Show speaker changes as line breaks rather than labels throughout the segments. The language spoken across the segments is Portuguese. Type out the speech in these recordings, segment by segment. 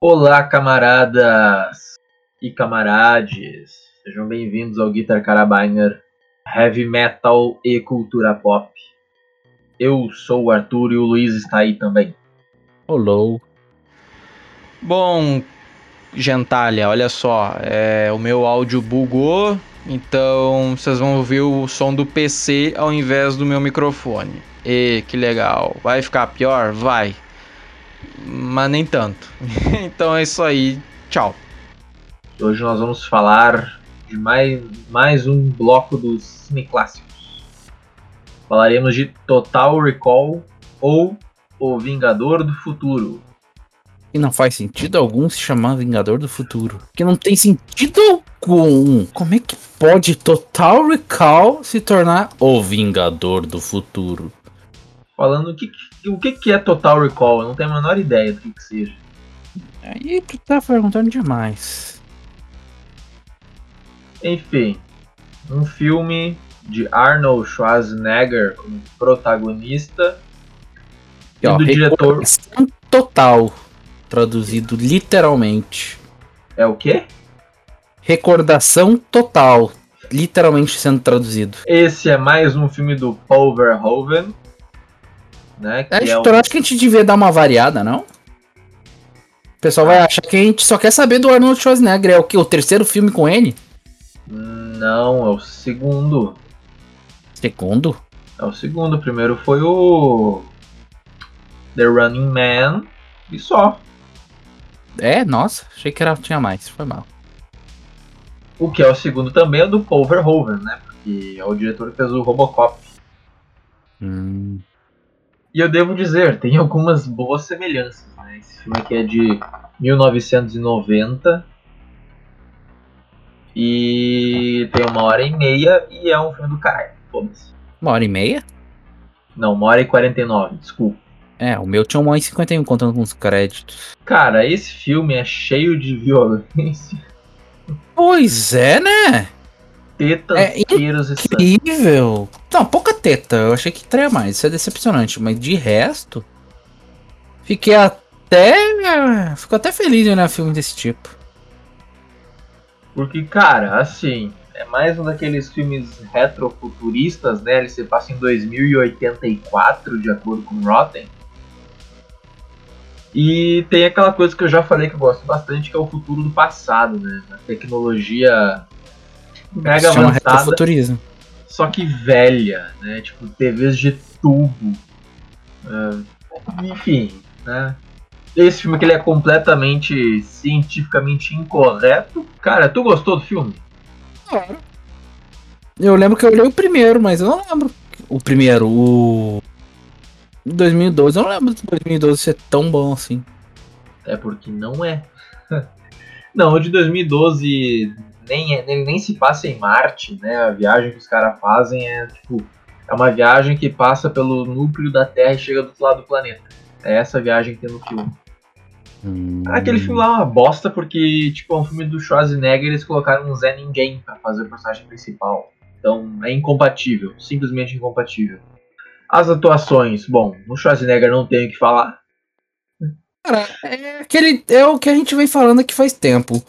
Olá, camaradas e camarades. Sejam bem-vindos ao Guitar Carabiner Heavy Metal e Cultura Pop. Eu sou o Arthur e o Luiz está aí também.
Olá.
Bom, gentalha, olha só, é, o meu áudio bugou, então vocês vão ouvir o som do PC ao invés do meu microfone. E que legal. Vai ficar pior? Vai. Mas nem tanto. então é isso aí. Tchau.
Hoje nós vamos falar de mais, mais um bloco dos cineclássicos. Falaremos de Total Recall ou O Vingador do Futuro.
E não faz sentido algum se chamar Vingador do Futuro. Que não tem sentido algum. Como é que pode Total Recall se tornar o Vingador do Futuro?
Falando o que, o que, que é Total Recall, eu não tenho a menor ideia do que, que seja.
Aí tu tá perguntando demais.
Enfim, um filme de Arnold Schwarzenegger como protagonista
e, ó, do diretor total traduzido literalmente.
É o quê?
Recordação total, literalmente sendo traduzido.
Esse é mais um filme do Paul Verhoeven, né?
Que é, é um... acho que a gente devia dar uma variada, não? O pessoal vai achar que a gente só quer saber do Arnold Schwarzenegger. É o que? O terceiro filme com ele?
Não, é o segundo.
Segundo?
É o segundo. O primeiro foi o. The Running Man e só.
É, nossa, achei que era, tinha mais, foi mal.
O que é o segundo também é do Paul Verhoeven, né? Porque é o diretor que fez o Robocop.
Hum.
E eu devo dizer, tem algumas boas semelhanças. Né? Esse filme aqui é de 1990. E tem uma hora e meia e é um filme do caralho. Foda-se.
Uma hora e meia?
Não, uma hora e quarenta e nove, desculpa.
É, o meu tinha uma hora e cinquenta e um contando com os créditos.
Cara, esse filme é cheio de violência.
Pois é, né?
tetas, é
incrível. Não, pouca teta. Eu achei que teria mais. Isso é decepcionante. Mas de resto, fiquei até. Fico até feliz em olhar filme desse tipo.
Porque, cara, assim, é mais um daqueles filmes retrofuturistas, né? Ele se passa em 2084, de acordo com Rotten. E tem aquela coisa que eu já falei que eu gosto bastante, que é o futuro do passado, né? A tecnologia mega
avançada. Futurismo.
Só que velha, né? Tipo, TVs de tubo. Uh, enfim, né? Esse filme que ele é completamente cientificamente incorreto. Cara, tu gostou do filme?
Eu lembro que eu olhei o primeiro, mas eu não lembro. O primeiro, o. 2012, eu não lembro de 2012 ser tão bom assim.
É porque não é. não, o de 2012 nem, ele nem se passa em Marte, né? A viagem que os caras fazem é tipo. É uma viagem que passa pelo núcleo da Terra e chega do outro lado do planeta. É essa viagem que tem no filme.
Hum.
Aquele filme lá é uma bosta porque, tipo, é um filme do Schwarzenegger e eles colocaram um Zé Ninguém pra fazer o personagem principal. Então é incompatível, simplesmente incompatível. As atuações, bom, no Schwarzenegger não tenho o que falar.
Cara, é, aquele, é o que a gente vem falando aqui faz tempo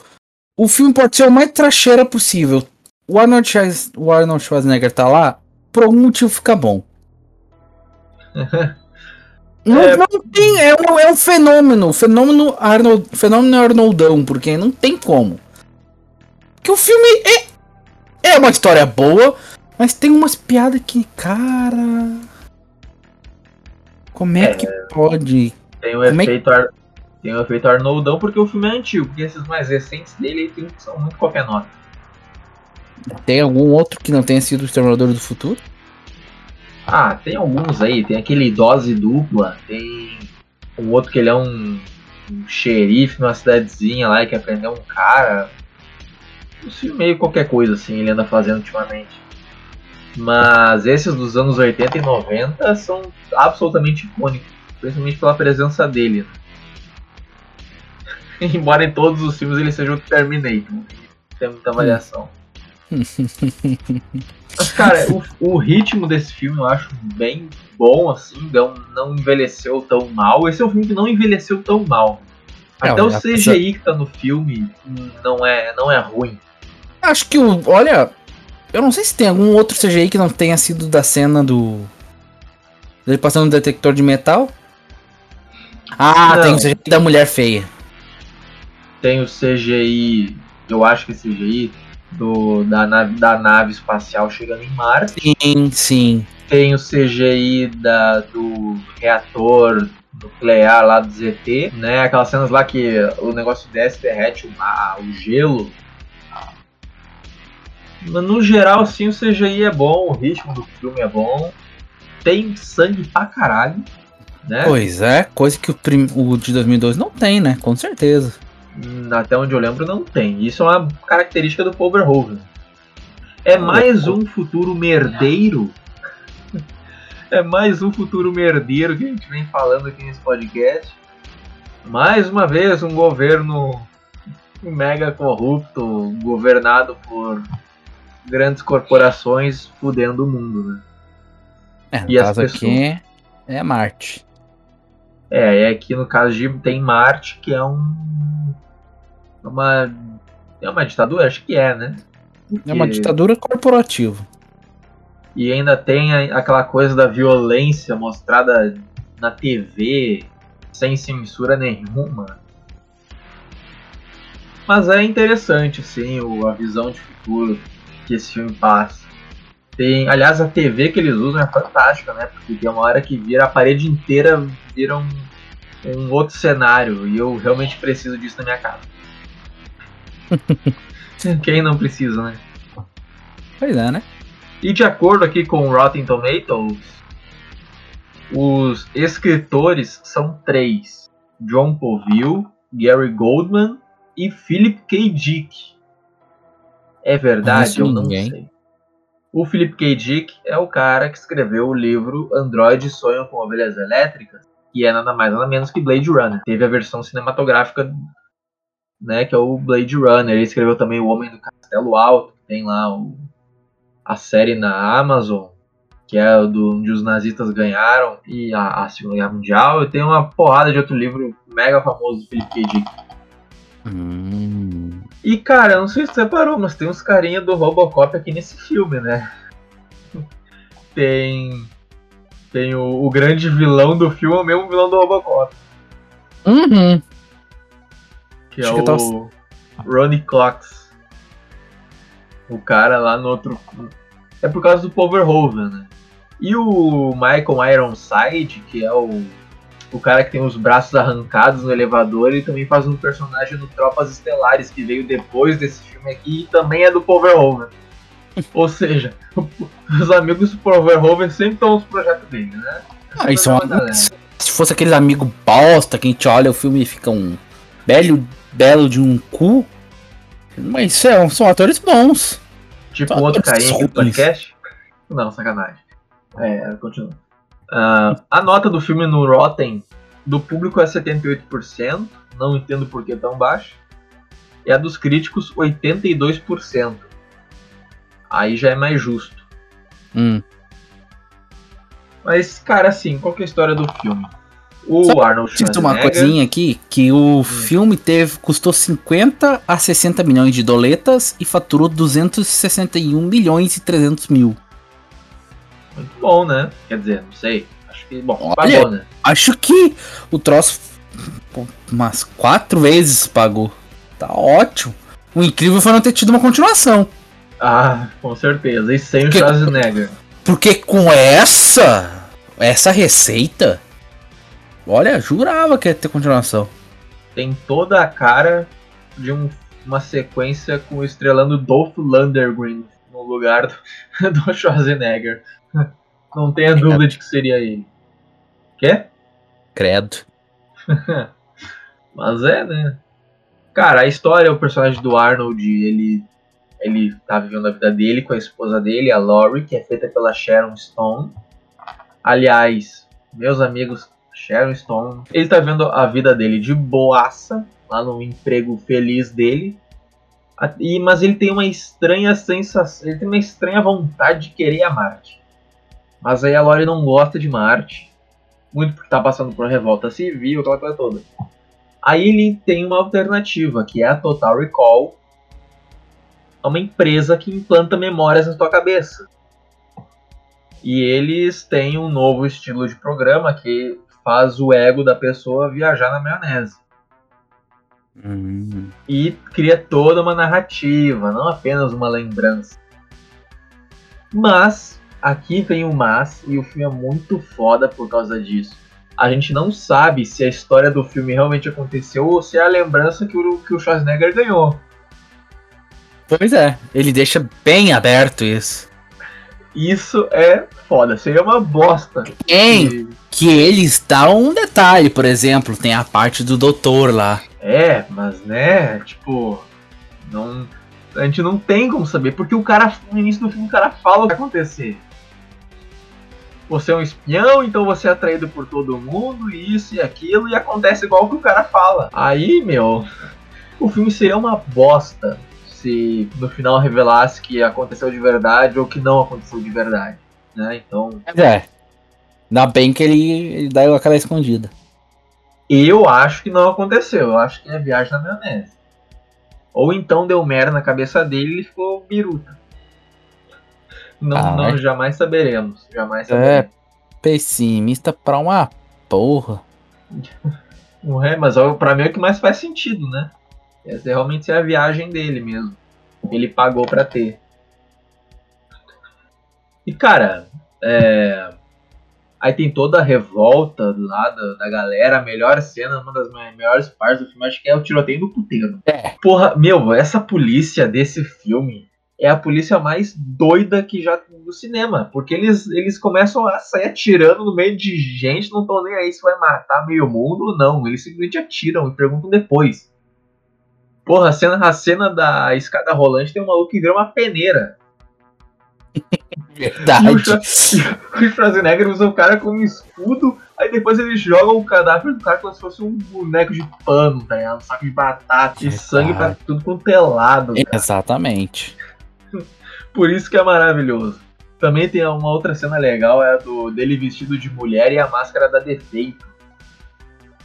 o filme pode ser o mais tracheira possível. O Arnold, o Arnold Schwarzenegger tá lá, por algum motivo fica bom. não, é... não, tem, é um, é um fenômeno, fenômeno Arnold, fenômeno Arnoldão, porque não tem como. Que o filme é, é uma história boa, mas tem umas piadas que, cara. Como é, é que pode?
Tem o como é efeito é... Tem o efeito Arnoldão porque o filme é antigo, porque esses mais recentes dele tem, são muito qualquer nota.
Tem algum outro que não tenha sido o Exterminador do Futuro?
Ah, tem alguns aí. Tem aquele Dose Dupla, tem um outro que ele é um, um xerife numa cidadezinha lá e quer prender um cara. Um filme meio qualquer coisa assim ele anda fazendo ultimamente. Mas esses dos anos 80 e 90 são absolutamente icônicos, principalmente pela presença dele. Né? Embora em todos os filmes ele seja o Terminator. Tem muita variação. Mas, cara, o, o, ritmo desse filme eu acho bem bom, assim, não, não envelheceu tão mal. Esse é um filme que não envelheceu tão mal. Até
É,
o
a-
CGI que tá no filme não é, não é ruim.
Acho que o. Olha. Eu não sei se tem algum outro CGI que não tenha sido da cena do. Ele passando no detector de metal. Ah,
Não.
tem o CGI da mulher feia.
Tem o CGI, eu acho que é CGI, do, da, nave, da nave espacial chegando em Marte.
Sim, sim.
Tem o CGI da, do reator nuclear lá do ZT, né? Aquelas cenas lá que o negócio desce, derrete o, a- o gelo. No geral, sim, o CGI é bom, o ritmo do filme é bom. Tem sangue pra caralho, né?
Pois é, coisa que o, prim- o de 2002 não tem, né? Com certeza.
Até onde eu lembro, não tem. Isso é uma característica do Paul Verhoeven. É mais um futuro merdeiro. É mais um futuro merdeiro que a gente vem falando aqui nesse podcast. Mais uma vez, um governo mega corrupto, governado por grandes corporações, fudendo o mundo, né?
É,
E as pessoas?
aqui é Marte.
É, é aqui no caso de tem Marte, que é um. Uma. É uma ditadura? Acho que é, né?
É uma
Porque-
ditadura corporativa.
E ainda tem aquela coisa da violência mostrada na TV, sem censura nenhuma. Mas é interessante, sim, o- a visão de futuro que esse filme passa. Tem, aliás, a TV que eles usam é fantástica, né? Porque tem uma hora que vira a parede inteira, vira um, um outro cenário. E eu realmente preciso disso na minha casa. Quem não precisa, né?
Pois é, né?
E de acordo aqui com o Rotten Tomatoes, os escritores são três: John Povil, Gary Goldman e Philip K. Dick. É verdade? Eu não sei. O Philip K. Dick é o cara que escreveu o livro Android Sonham com Ovelhas Elétricas, que é nada mais nada menos que Blade Runner. Teve a versão cinematográfica, né, que é o Blade Runner. Ele escreveu também O Homem do Castelo Alto, que tem lá o, a série na Amazon, que é do, onde os nazistas ganharam e a, a Segunda Guerra Mundial. E tem uma porrada de outro livro mega famoso do Philip K. Dick.
Hum.
E cara, não sei se você parou, mas tem uns carinha do Robocop aqui nesse filme, né? Tem. Tem o, o grande vilão do filme, é o mesmo vilão do Robocop,
Uhum.
que
Acho
é
que
o
tava-
Ronnie Cox. O cara lá no outro. É por causa do Paul Verhoeven, né? E o Michael Ironside, que é o, o cara que tem os braços arrancados no elevador, ele também faz um personagem no Tropas Estelares, que veio depois desse filme aqui e também é do Paul Verhoeven. Ou seja, os amigos do Paul Verhoeven sempre estão nos projetos dele, né?
Ah, isso é uma...
galera.
Se fosse aquele amigo bosta que a gente olha o filme e fica um belo, belo de um cu. Mas é, são atores bons.
Tipo um outro
aqueles
carinha do podcast? Não, sacanagem. É, continua. Ah, a nota do filme no Rotten do público é 78%, não entendo por que tão baixo. E a dos críticos, 82%. Aí já é mais justo.
Hum.
Mas, cara, assim, qual que é a história do filme? O
Só
Arnold
Preciso uma
Schwarzenegger...
coisinha aqui, que o filme teve, custou 50 a 60 milhões de doletas e faturou 261 milhões e 300 mil.
Muito bom, né? Quer dizer, não sei. Acho que, bom,
Olha.
pagou, né?
Acho que o troço umas quatro vezes pagou. Tá ótimo. O incrível foi não ter tido uma continuação.
Ah, com certeza. E sem o
Que-
Schwarzenegger.
Porque com essa, essa receita, olha, jurava que ia ter continuação.
tem toda a cara de um- uma sequência com estrelando Dolph Lundgren no lugar do, do Schwarzenegger. Não tenha dúvida de que seria ele. Quê?
Credo.
Mas é, né? Cara, a história, o personagem do Arnold, ele ele tá vivendo a vida dele com a esposa dele, a Laurie, que é feita pela Sharon Stone. Aliás, meus amigos, Sharon Stone, ele tá vendo a vida dele de boaça, lá no emprego feliz dele. E, mas ele tem uma estranha sensação, ele tem uma estranha vontade de querer a Marte. Mas aí a Laurie não gosta de Marte, muito porque tá passando por revolta civil, aquela coisa toda. Aí ele tem uma alternativa, que é a Total Recall, é uma empresa que implanta memórias na tua cabeça. E eles têm um novo estilo de programa que faz o ego da pessoa viajar na maionese.
Hum.
E cria toda uma narrativa, não apenas uma lembrança. Mas, aqui vem o mas, e o filme é muito foda por causa disso. A gente não sabe se a história do filme realmente aconteceu ou se é a lembrança que o, que o Schwarzenegger ganhou.
Pois é, ele deixa bem aberto isso.
Isso é foda, seria uma bosta.
Tem
E-
que eles dão um detalhe, por exemplo, tem a parte do doutor lá.
É, mas né, tipo, não, a gente não tem como saber, porque o cara, no início do filme, o cara fala o que vai acontecer. Você é um espião, então você é atraído por todo mundo, e isso e aquilo, e acontece igual o que o cara fala. Aí, meu, o filme seria uma bosta se no final revelasse que aconteceu de verdade ou que não aconteceu de verdade, né? Então,
Mas é. Ainda bem que ele, ele dá aquela escondida.
Eu acho que não aconteceu. Eu acho que é viagem na maionese. Ou então deu merda na cabeça dele e ele ficou biruta. Não,
Ah,
não
é?
jamais saberemos. Jamais
É.
saberemos.
Pessimista pra uma porra.
Não é, mas ó, pra mim é o que mais faz sentido, né? Essa é realmente é a viagem dele mesmo. Ele pagou pra ter. E cara, é... aí tem toda a revolta lá da, da galera. A melhor cena, uma das me- melhores partes do filme, acho que é o tiroteio no puteiro.
É.
Porra, meu, essa polícia desse filme é a polícia mais doida que já tem no cinema. Porque eles, eles começam a sair atirando no meio de gente, não estão nem aí se vai matar meio mundo ou não. Eles simplesmente atiram e perguntam depois. Porra, a cena, a cena da escada rolante tem um maluco que vira uma peneira.
Verdade.
E o O Schwarzenegger usa o cara como escudo, aí depois eles jogam o cadáver do cara como se fosse um boneco de pano, tá ligado? Um saco de batata e sangue pra tudo quanto é lado. cara.
Exatamente.
Por isso que é maravilhoso. Também tem uma outra cena legal, é a do dele vestido de mulher e a máscara da defeito.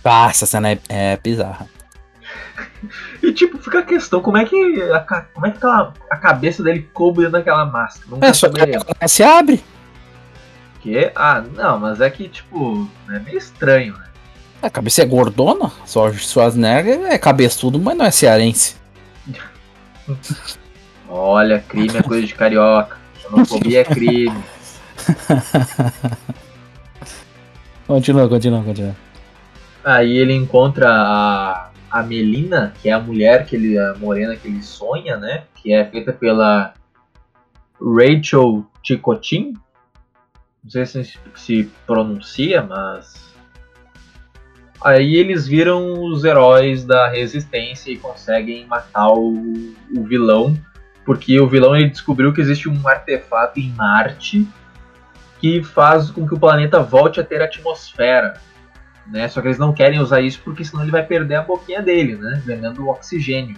Ah, essa cena é, é bizarra.
E tipo, fica a questão, como é que a, como é que aquela- a cabeça dele coube dentro daquela máscara? Nunca
É, só ela se abre.
Que? Ah, não, mas é que, tipo, é meio estranho, né?
A cabeça é gordona. Só Schwarzenegger é cabeçudo, mas não é cearense.
Olha, crime é coisa de carioca. Xenofobia é crime.
Continua, continua, continua.
Aí ele encontra a, a Melina, que é a mulher que ele, a morena que ele sonha, né? Que é feita pela Rachel Chicotin. Não sei se se pronuncia, mas. Aí eles viram os heróis da resistência e conseguem matar o, o vilão. Porque o vilão ele descobriu que existe um artefato em Marte que faz com que o planeta volte a ter atmosfera né? Só que eles não querem usar isso porque senão ele vai perder a boquinha dele, né? Vendendo o oxigênio.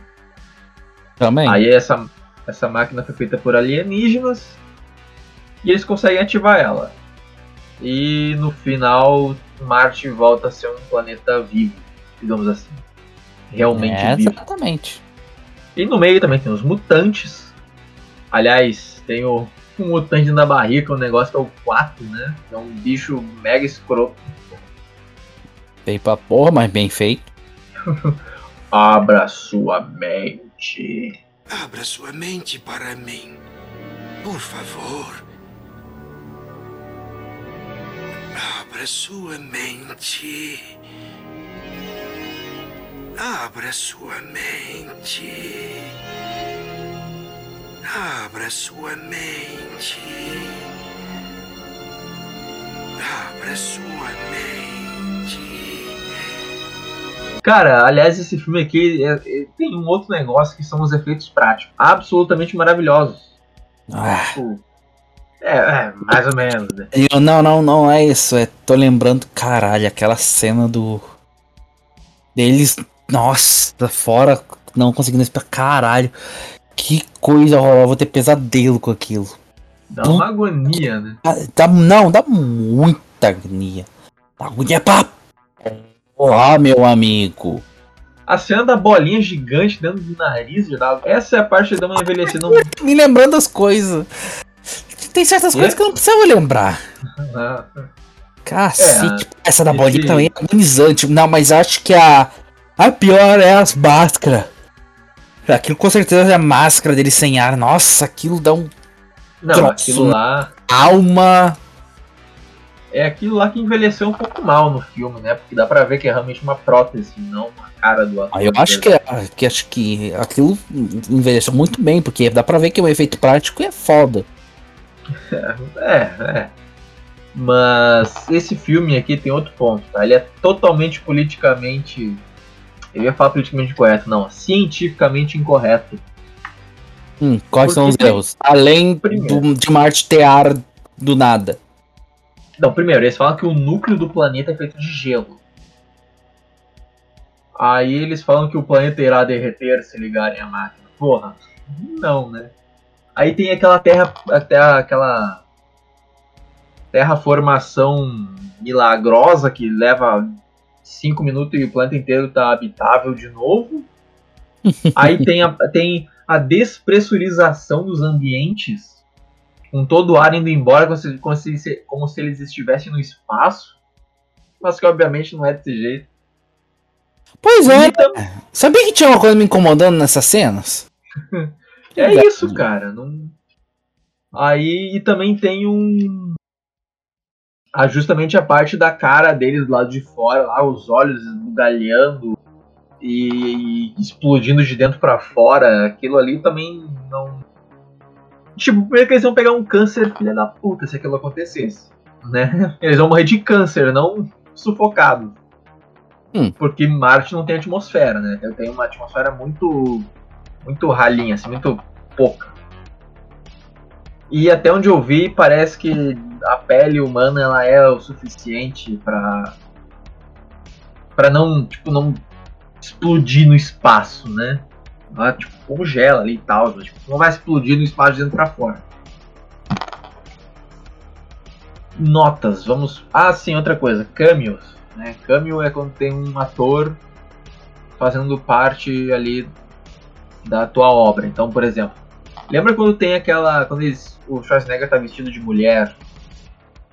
Também.
Aí essa, essa máquina foi feita por alienígenas e eles conseguem ativar ela. E no final Marte volta a ser um planeta vivo, digamos assim. Realmente
é,
vivo.
exatamente.
E no meio também tem os mutantes. Aliás, tem o um mutante na barriga, um negócio que é o 4, né? É um bicho mega escroto.
Bem pra porra, mas bem feito.
Abra sua mente.
Abra sua mente para mim. Por favor. Abra sua mente. Abra sua mente. Abra sua mente. Abra sua mente.
Cara, aliás, esse filme aqui é- é- tem um outro negócio que são os efeitos práticos. Absolutamente maravilhosos.
Ah,
Tipo, é, é, mais ou menos, né?
eu- não, não, não é isso. É, tô lembrando, caralho, aquela cena do. Deles. Nossa, fora. Não conseguindo explicar. Caralho. Que coisa horrorosa. Vou ter pesadelo com aquilo.
Dá uma agonia, né?
Ah, Dá, não, dá muita agonia. Dá agonia pra. Porra, meu amigo.
A cena da bolinha gigante dentro do nariz, Geraldo, essa é a parte dá uma envelhecida.
Me lembrando as coisas. Tem certas
É?
coisas que eu não precisava lembrar. Cacete. essa da
esse-
bolinha também é agonizante. Não, mas acho que a. A pior é as máscaras. Aquilo com certeza é a máscara dele sem ar. Nossa, aquilo dá um
Não,
Troço.
aquilo lá.
alma.
É aquilo lá que envelheceu um pouco mal no filme, né? Porque dá pra ver que é realmente uma prótese, não uma cara do ator.
Ah, eu acho que, é- que acho que aquilo envelheceu muito bem, porque dá pra ver que o efeito prático é foda.
É, é. Mas esse filme aqui tem outro ponto, tá? Ele é totalmente politicamente. Eu ia falar politicamente correto, não. Cientificamente incorreto.
Hum, quais são os
Porque-
erros? Além do, de Marte ter ar do nada.
Não, primeiro, eles falam que o núcleo do planeta é feito de gelo. Aí eles falam que o planeta irá derreter se ligarem a máquina. Porra, não, né? Aí tem aquela terra, até aquela terraformação milagrosa que leva 5 minutos e o planeta inteiro tá habitável de novo. Aí tem a, tem a despressurização dos ambientes com todo o ar indo embora, como se, como se, como se eles estivessem no espaço. Mas que obviamente não é desse jeito.
Pois é.
E tam-
Sabia que tinha uma coisa me incomodando nessas cenas?
é isso, cara. Não... Aí e também tem um. Ah, justamente a parte da cara deles do lado de fora, lá, os olhos esbugalhando e explodindo de dentro pra fora. Aquilo ali também não. Tipo, primeiro que eles vão pegar um câncer, filha da puta, se aquilo acontecesse. Né? Eles vão morrer de câncer, não sufocado.
Hum.
Porque Marte não tem atmosfera, né? Tem uma atmosfera muito. muito ralinha, assim, muito pouca. E até onde eu vi, parece que a pele humana ela é o suficiente pra. pra não, tipo, não explodir no espaço, né? Ela, tipo, congela ali e tal, mas, tipo, não vai explodir no espaço de dentro pra fora. Notas, vamos. Ah, sim, outra coisa, cameos. Né? Cameo é quando tem um ator fazendo parte ali da tua obra. Então, por exemplo, lembra quando tem aquela. Quando eles, o Schwarzenegger tá vestido de mulher?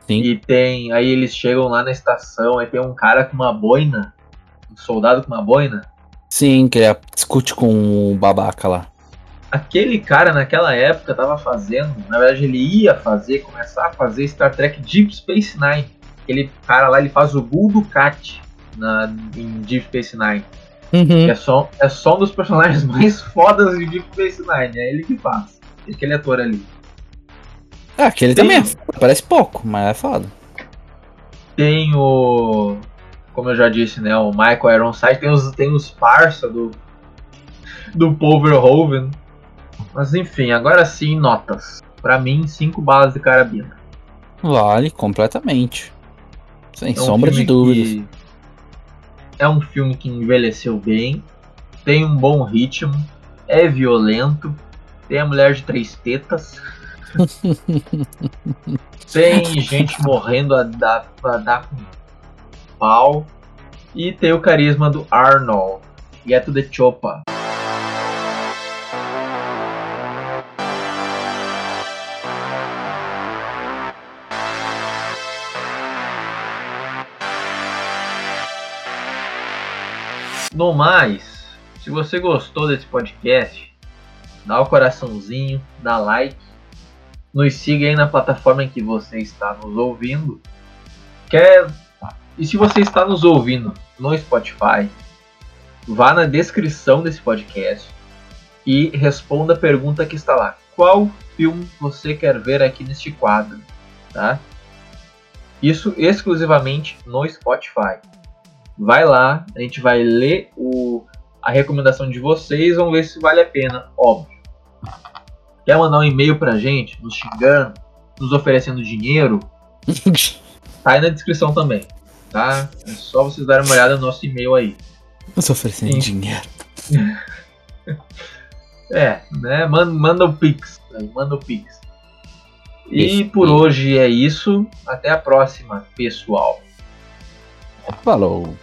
Sim.
E tem. Aí eles chegam lá na estação, aí tem um cara com uma boina. Um soldado com uma boina.
Sim, que ele discute com o babaca lá.
Aquele cara naquela época tava fazendo, na verdade ele ia fazer, começar a fazer Star Trek Deep Space Nine. Aquele cara lá, ele faz o Gul Dukat na, em Deep Space Nine.
Uhum.
É só, é só um dos personagens mais fodas de Deep Space Nine, é ele que faz. Aquele ator ali.
Ah, aquele
Tem-
também é foda, parece pouco, mas é foda.
Tem o. Como eu já disse, né? O Michael Ironside. Tem os, tem os parça do. Do Paul Verhoeven. Mas enfim, agora sim, notas. Pra mim, 5 balas de carabina.
Vale completamente. Sem
É um
sombra de dúvidas.
É um filme que envelheceu bem, tem um bom ritmo, é violento, tem a mulher de três tetas, tem gente morrendo a dar, a dar com pau, e tem o carisma do Arnold, Get to the Chopa. No mais, se você gostou desse podcast, dá o coraçãozinho, dá like, nos siga aí na plataforma em que você está nos ouvindo. Quer... E se você está nos ouvindo no Spotify, vá na descrição desse podcast e responda a pergunta que está lá. Qual filme você quer ver aqui neste quadro? Tá? Isso exclusivamente no Spotify vai lá, a gente vai ler o, a recomendação de vocês, vamos ver se vale a pena, óbvio. Quer mandar um e-mail pra gente, nos xingando, nos oferecendo dinheiro? Tá aí na descrição também, tá? É só vocês darem uma olhada no nosso e-mail aí.
Nos oferecendo
Sim.
dinheiro.
É, né? Manda, manda o Pix, aí, manda o Pix. E
Isso.
por hoje é isso. Até a próxima, pessoal.
Falou.